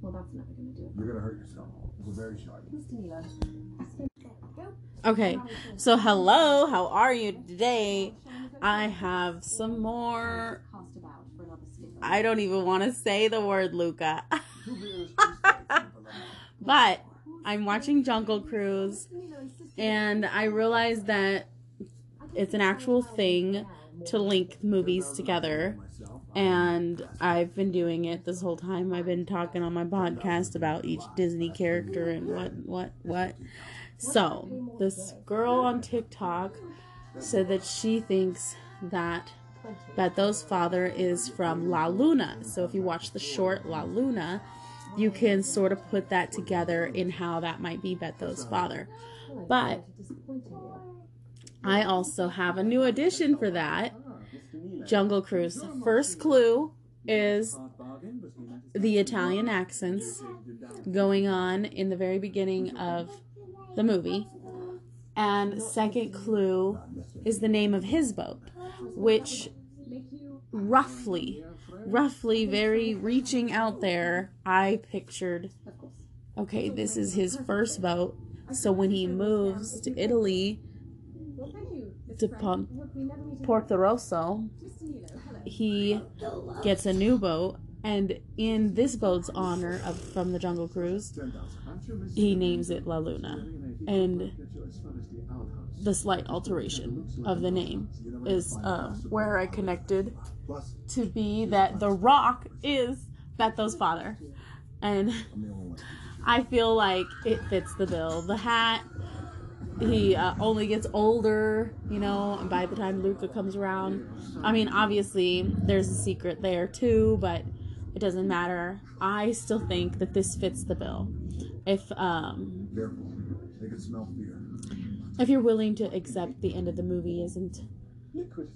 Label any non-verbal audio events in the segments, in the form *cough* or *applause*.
Well, that's never gonna do it. You're gonna hurt yourself. It's a very sharp. Mr. Nilo. Okay, so hello, how are you today? I have some more. Cast about for another stick. I don't even want to say the word Luca. *laughs* but I'm watching Jungle Cruise and I realized that it's an actual thing to link movies together. And I've been doing it this whole time. I've been talking on my podcast about each Disney character and what, what, what. So, this girl on TikTok said that she thinks that Beto's father is from La Luna. So, if you watch the short La Luna, you can sort of put that together in how that might be Beto's father. But I also have a new addition for that Jungle Cruise. First clue is the Italian accents going on in the very beginning of the movie. And second clue is the name of his boat, which roughly, roughly, very reaching out there, I pictured okay, this is his first boat. So when he moves to Italy, to Pon- Porto Rosso, he gets a new boat, and in this boat's honor of from the Jungle Cruise, he names it La Luna, and the slight alteration of the name is uh, where I connected to be that the Rock is Beto's father, and *laughs* I feel like it fits the bill. The hat, he uh, only gets older, you know, and by the time Luca comes around, I mean, obviously there's a secret there too, but it doesn't matter. I still think that this fits the bill. If um, Therefore, they can smell fear. if you're willing to accept the end of the movie isn't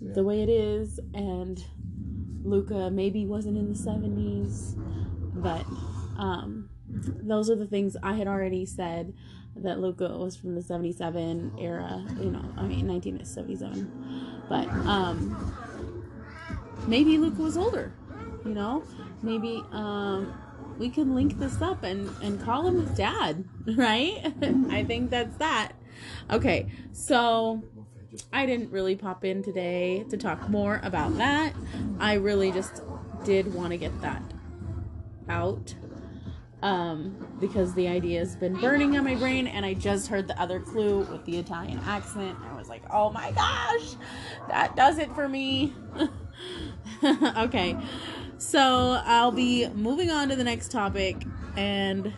the way it is, and Luca maybe wasn't in the 70s, but um, those are the things I had already said that Luca was from the 77 era, you know, I mean 1977. But um, maybe Luca was older, you know? Maybe um, we can link this up and, and call him his dad, *laughs* right? I think that's that. Okay, so I didn't really pop in today to talk more about that. I really just did want to get that out um, because the idea has been burning on my brain, and I just heard the other clue with the Italian accent. I was like, oh my gosh, that does it for me. *laughs* okay, so I'll be moving on to the next topic, and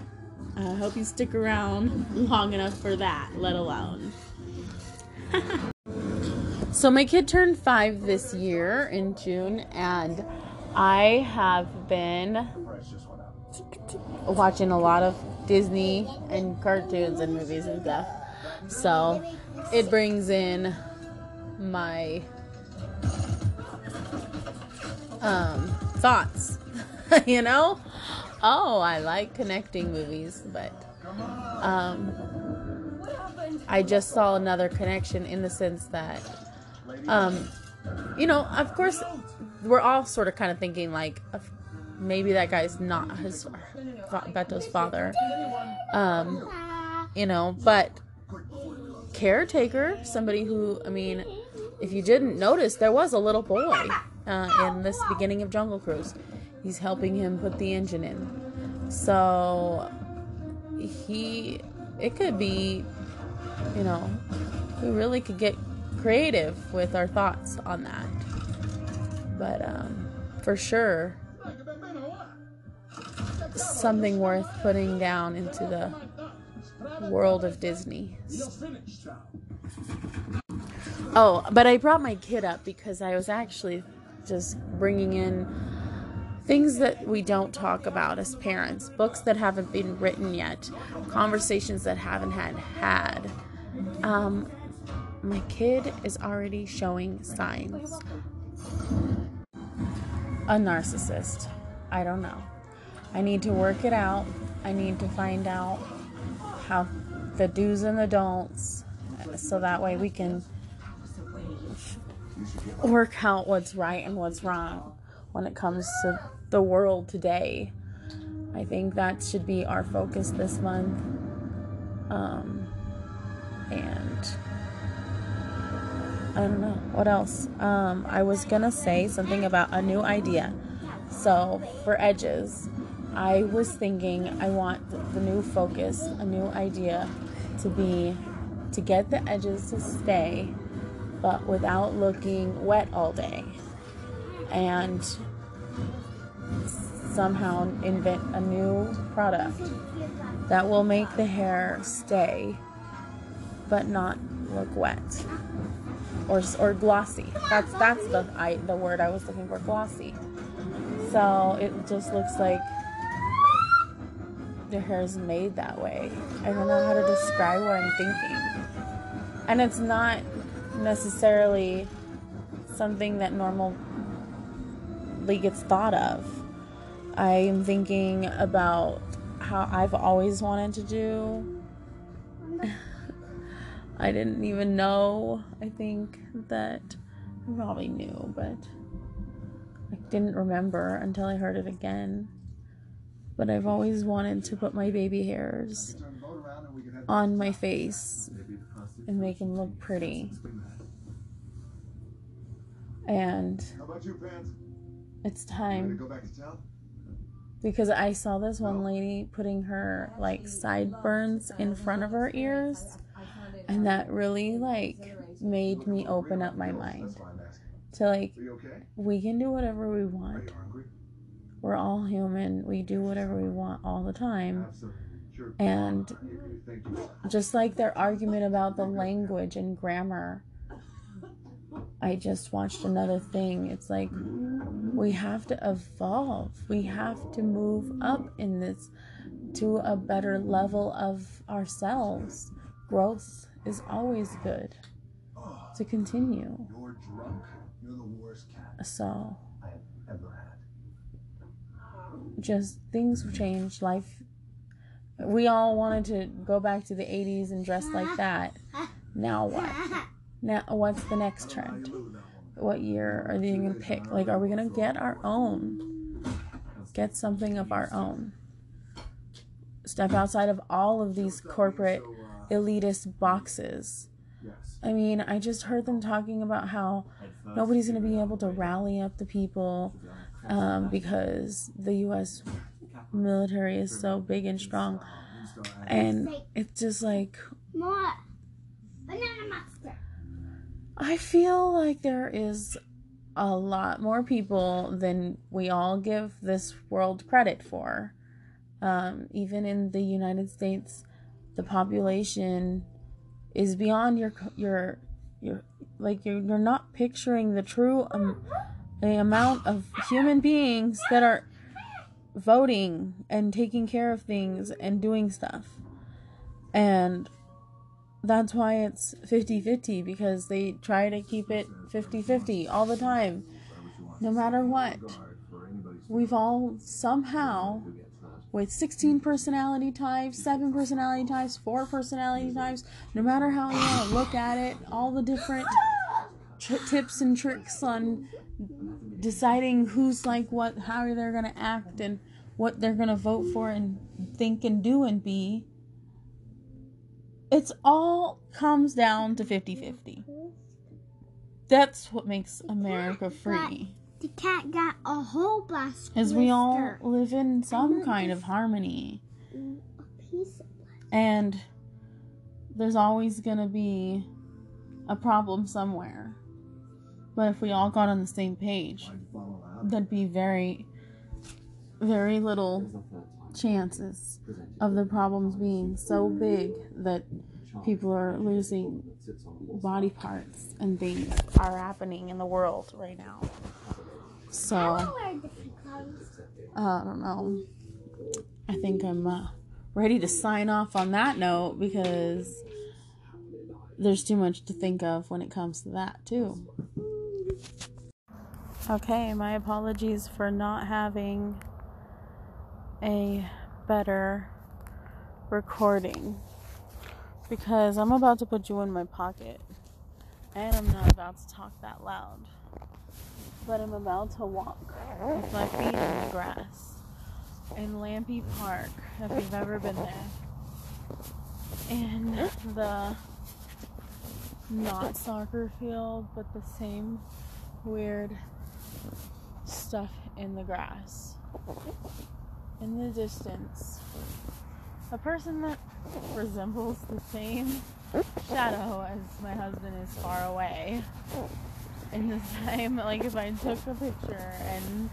I hope you stick around long enough for that, let alone. *laughs* so, my kid turned five this year in June, and I have been watching a lot of Disney and cartoons and movies and stuff. So it brings in my um, thoughts, *laughs* you know? Oh, I like connecting movies, but um, I just saw another connection in the sense that, um, you know, of course, we're all sort of kind of thinking like, of maybe that guy's not his Beto's father. Um, you know, but caretaker, somebody who, I mean, if you didn't notice, there was a little boy uh, in this beginning of Jungle Cruise. He's helping him put the engine in. So he, it could be, you know, we really could get creative with our thoughts on that. But um, for sure, something worth putting down into the world of Disney. Oh, but I brought my kid up because I was actually just bringing in things that we don't talk about as parents, books that haven't been written yet, conversations that haven't had had. Um, my kid is already showing signs. A narcissist. I don't know. I need to work it out. I need to find out how the do's and the don'ts so that way we can work out what's right and what's wrong when it comes to the world today. I think that should be our focus this month. Um, and I don't know what else. Um, I was gonna say something about a new idea. So for edges, I was thinking I want the, new focus, a new idea to be to get the edges to stay, but without looking wet all day. And somehow invent a new product that will make the hair stay but not look wet or or glossy. That's that's the I the word I was looking for glossy. So it just looks like the hair is made that way. I don't know how to describe what I'm thinking. And it's not necessarily something that normally gets thought of. I am thinking about how I've always wanted to do. *laughs* I didn't even know. I think that I probably knew, but I didn't remember until I heard it again. But I've always wanted to put my baby hairs on my face and make them look pretty. And it's time because I saw this one lady putting her like sideburns in front of her ears, and that really like made me open up my mind to like we can do whatever we want. We're all human. We do whatever we want all the time. Have some. Sure. And You- you think you- just like their argument about the language and grammar, I just watched another thing. It's like we have to evolve. We have to move up in this to a better level of ourselves. Growth is always good to continue. you're drunk. You're the worst cat So I have ever had. Just things have changed. Life. We all wanted to go back to the 80s and dress like that. Now what? Now what's the next trend? What year are they going to pick? Like, are we going to get our own? Get something of our own. Step outside of all of these corporate elitist boxes. I mean, I just heard them talking about how nobody's going to be able to rally up the people um, because the U.S. military is so big and strong. And it's just like, More banana monster. I feel like there is a lot more people than we all give this world credit for. Um, even in the United States, the population is beyond your your your like you're you're not picturing the true um, the amount of human beings that are voting and taking care of things and doing stuff. And that's why it's 50-50 because they try to keep it 50-50 all the time no matter what we've all somehow with 16 personality types 7 personality types 4 personality types no matter how you want to look at it all the different tips and tricks on deciding who's like what how they're going to act and what they're going to vote for and think and do and be. It's all comes down to 50-50 that's what makes america free. The cat got a whole blast. is we all live in some kind of harmony. a piece of and there's always going to be a problem somewhere but if we all got on the same page there'd be very very little chances of the problems being so big that people are losing body parts and things are happening in the world right now so? I don't know. I think I'm uh, ready to sign off on that note because there's too much to think of when it comes to that, too. Okay, my apologies for not having a better recording because I'm about to put you in my pocket and I'm not about to talk that loud but I'm about to walk with my feet in the grass in Lampy Park, if you've ever been there. And the not soccer field, but the same weird stuff in the grass. In the distance, a person that resembles the same shadow as my husband is far away. In the same, like if I took a picture and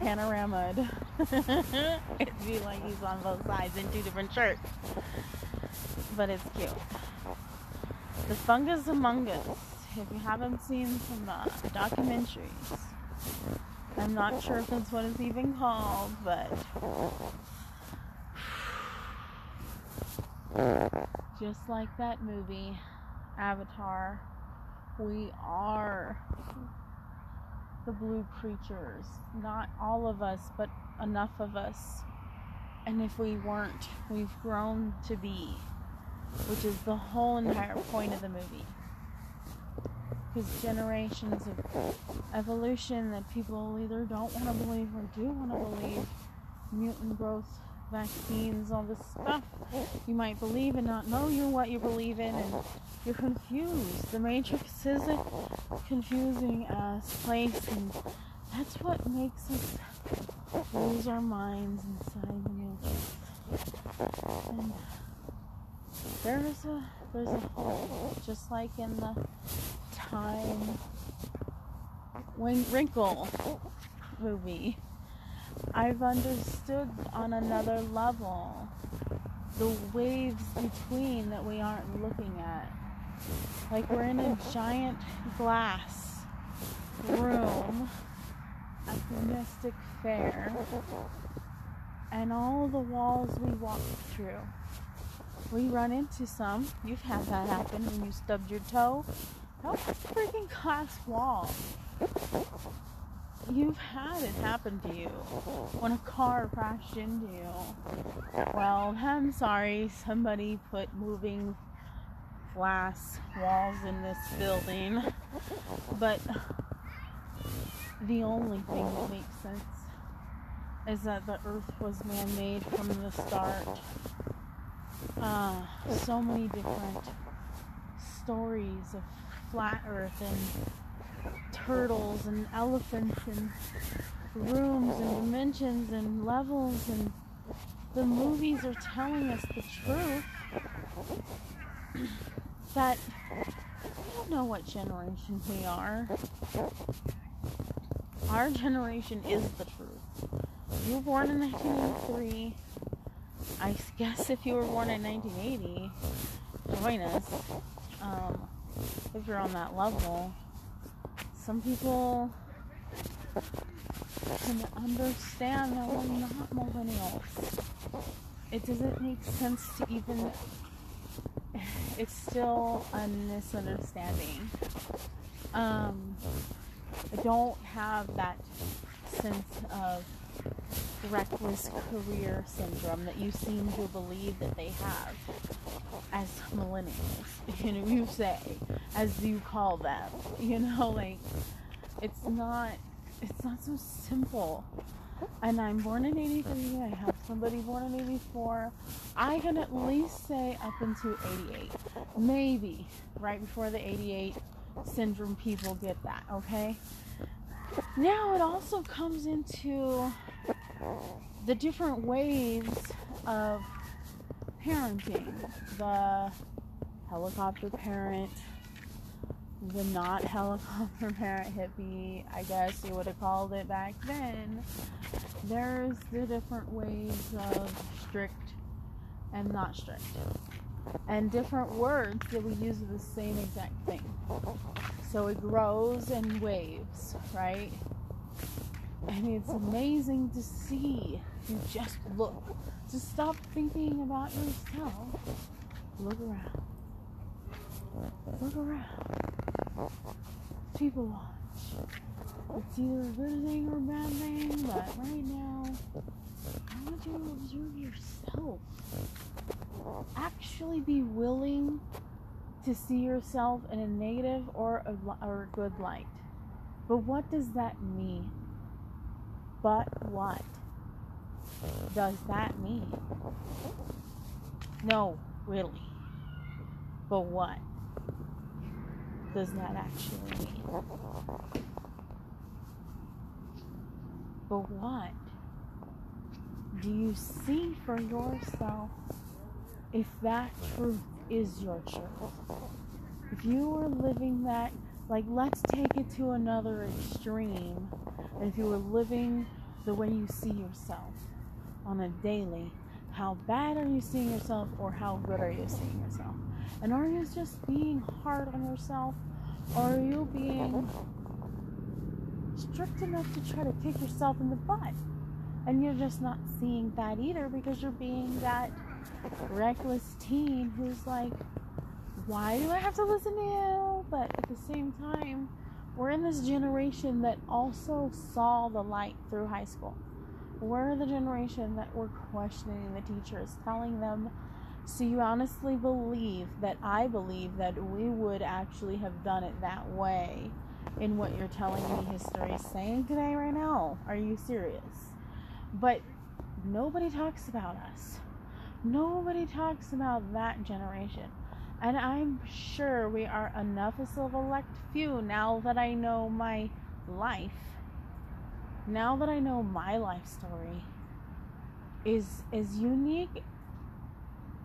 panoramaed, *laughs* it'd be like he's on both sides in two different shirts. But it's cute. The Fungus Among Us. If you haven't seen some uh, documentaries, I'm not sure if that's what it's even called, but just like that movie, Avatar, we are the blue creatures. Not all of us, but enough of us. And if we weren't, we've grown to be, which is the whole entire point of the movie. Because generations of evolution that people either don't want to believe or do want to believe, mutant growth vaccines, all this stuff. You might believe and not know you're what you believe in, and you're confused. The Matrix is a confusing ass place, and that's what makes us lose our minds inside the Matrix. And there's a there's a hole, just like in the time when Wrinkle movie. I've understood on another level the waves between that we aren't looking at. Like we're in a giant glass room at the Mystic Fair, and all the walls we walk through. We run into some. You've had that happen when you stubbed your toe. A freaking glass wall you've had it happen to you when a car crashed into you. Well, I'm sorry, somebody put moving glass walls in this building, but the only thing that makes sense is that the earth was man made from the start. Uh, so many different stories of flat earth and turtles and elephants and rooms and dimensions and levels and the movies are telling us the truth *clears throat* that we don't know what generation we are. Our generation is the truth. You were born in 1983. I guess if you were born in 1980, join us. Um, if you're on that level some people can understand that we're not millennials. It doesn't make sense to even. *laughs* It's still a misunderstanding. Um, I don't have that sense of reckless career syndrome that you seem to believe that they have as millennials. *laughs* You know, you say, as you call them. You know, *laughs* like it's not it's not so simple. And I'm born in 83. I have somebody born in 84. I can at least say up into 88. Maybe right before the 88 syndrome people get that, okay? Now it also comes into the different waves of parenting. The helicopter parent, the not helicopter *laughs* parent hippie, I guess you would have called it back then. There's the different ways of strict and not strict. And different words that we use are the same exact thing. So it grows and waves, right? And it's amazing to see. You just look. Just stop thinking about yourself. Look around. Look around. People watch. It's either a good thing or a bad thing, but right now, I want you to observe yourself. Actually be willing to see yourself in a negative or a, or a good light. But what does that mean? But what? does that mean? No, really. But what does that actually mean? But what do you see for yourself if that truth is your truth? If you were living that, like, let's take it to another extreme. If you were living the way you see yourself on a daily, how bad are you seeing yourself or how good are you seeing yourself? And are you just being hard on yourself or are you being strict enough to try to kick yourself in the butt? And you're just not seeing that either because you're being that reckless teen who's like, why do I have to listen to you? But at the same time, we're in this generation that also saw the light through high school. We're the generation that were questioning the teachers, telling them, so you honestly believe that I believe that we would actually have done it that way in what you're telling me history is saying today, right now? Are you serious? But nobody talks about us. Nobody talks about that generation. And I'm sure we are enough a select few now that I know my life. Now that I know my life story is as unique,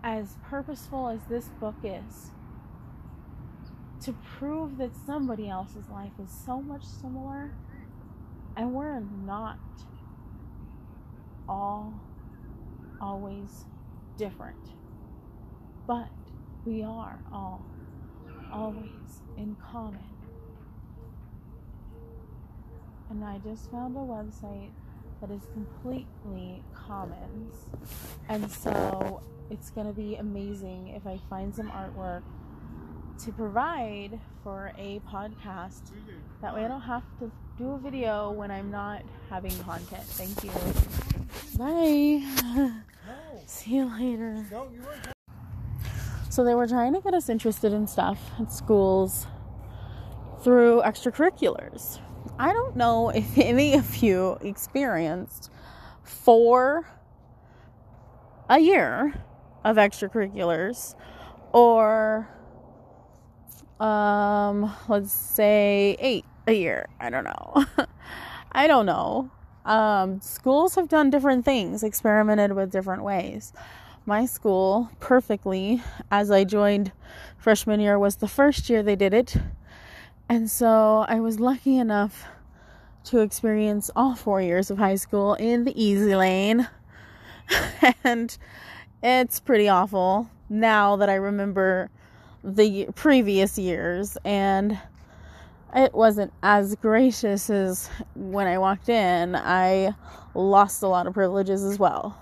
as purposeful as this book is, to prove that somebody else's life is so much similar and we're not all always different. But we are all always in common. And I just found a website that is completely commons. And so it's going to be amazing if I find some artwork to provide for a podcast. That way I don't have to do a video when I'm not having content. Thank you. Bye. *laughs* See you later. So they were trying to get us interested in stuff at schools through extracurriculars. I don't know if *laughs* any of you experienced four a year of extracurriculars or um let's say 8 a year. I don't know. *laughs* I don't know. Um, schools have done different things, experimented with different ways my school perfectly as I joined freshman year was the first year they did it. And so I was lucky enough to experience all four years of high school in the easy lane. *laughs* and it's pretty awful now that I remember the previous years. And it wasn't as gracious as when I walked in. I lost a lot of privileges as well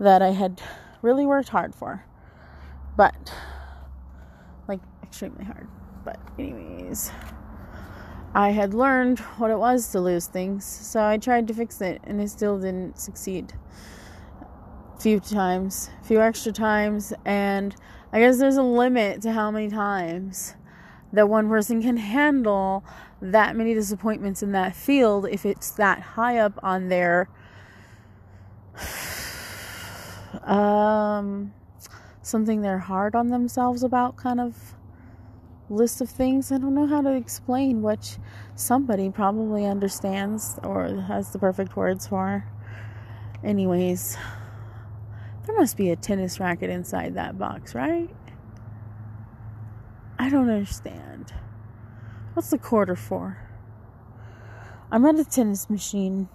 that I had really worked hard for. But, like, extremely hard. But, anyways, I had learned what it was to lose things, so I tried to fix it, and it still didn't succeed. A few times, a few extra times, and I guess there's a limit to how many times that one person can handle that many disappointments in that field if it's that high up on their *sighs* um, something they're hard on themselves about kind of list of things. I don't know how to explain, which somebody probably understands or has the perfect words for. Anyways, there must be a tennis racket inside that box, right? I don't understand. What's the quarter for? I'm at a tennis machine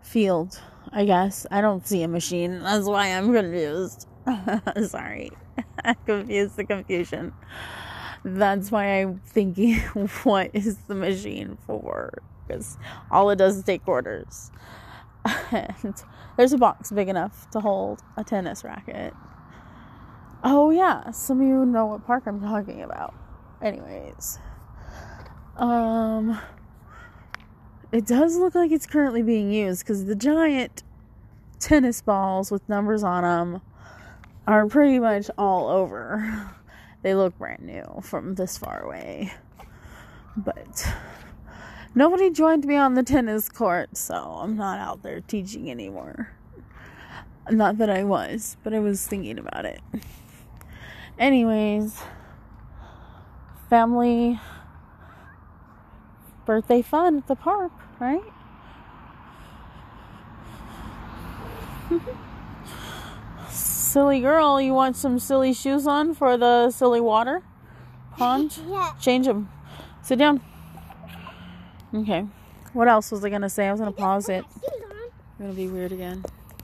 field I guess. I don't see a machine. That's why I'm confused. *laughs* Sorry. I *laughs* confused the confusion. That's why I'm thinking, *laughs* what is the machine for? Because all it does is take quarters. and there's a box big enough to hold a tennis racket. Oh, yeah. Some of you know what park I'm talking about. Anyways. Um it does look like it's currently being used because the giant tennis balls with numbers on them are pretty much all over. They look brand new from this far away. But nobody joined me on the tennis court, so I'm not out there teaching anymore. Not that I was, but I was thinking about it. Anyways, family birthday fun at the park, right? *laughs* silly girl, you want some silly shoes on for the silly water pond? *laughs* Yeah. Change them. Sit down. Okay. What else was I gonna say? I was gonna pause it. I'm gonna be weird again.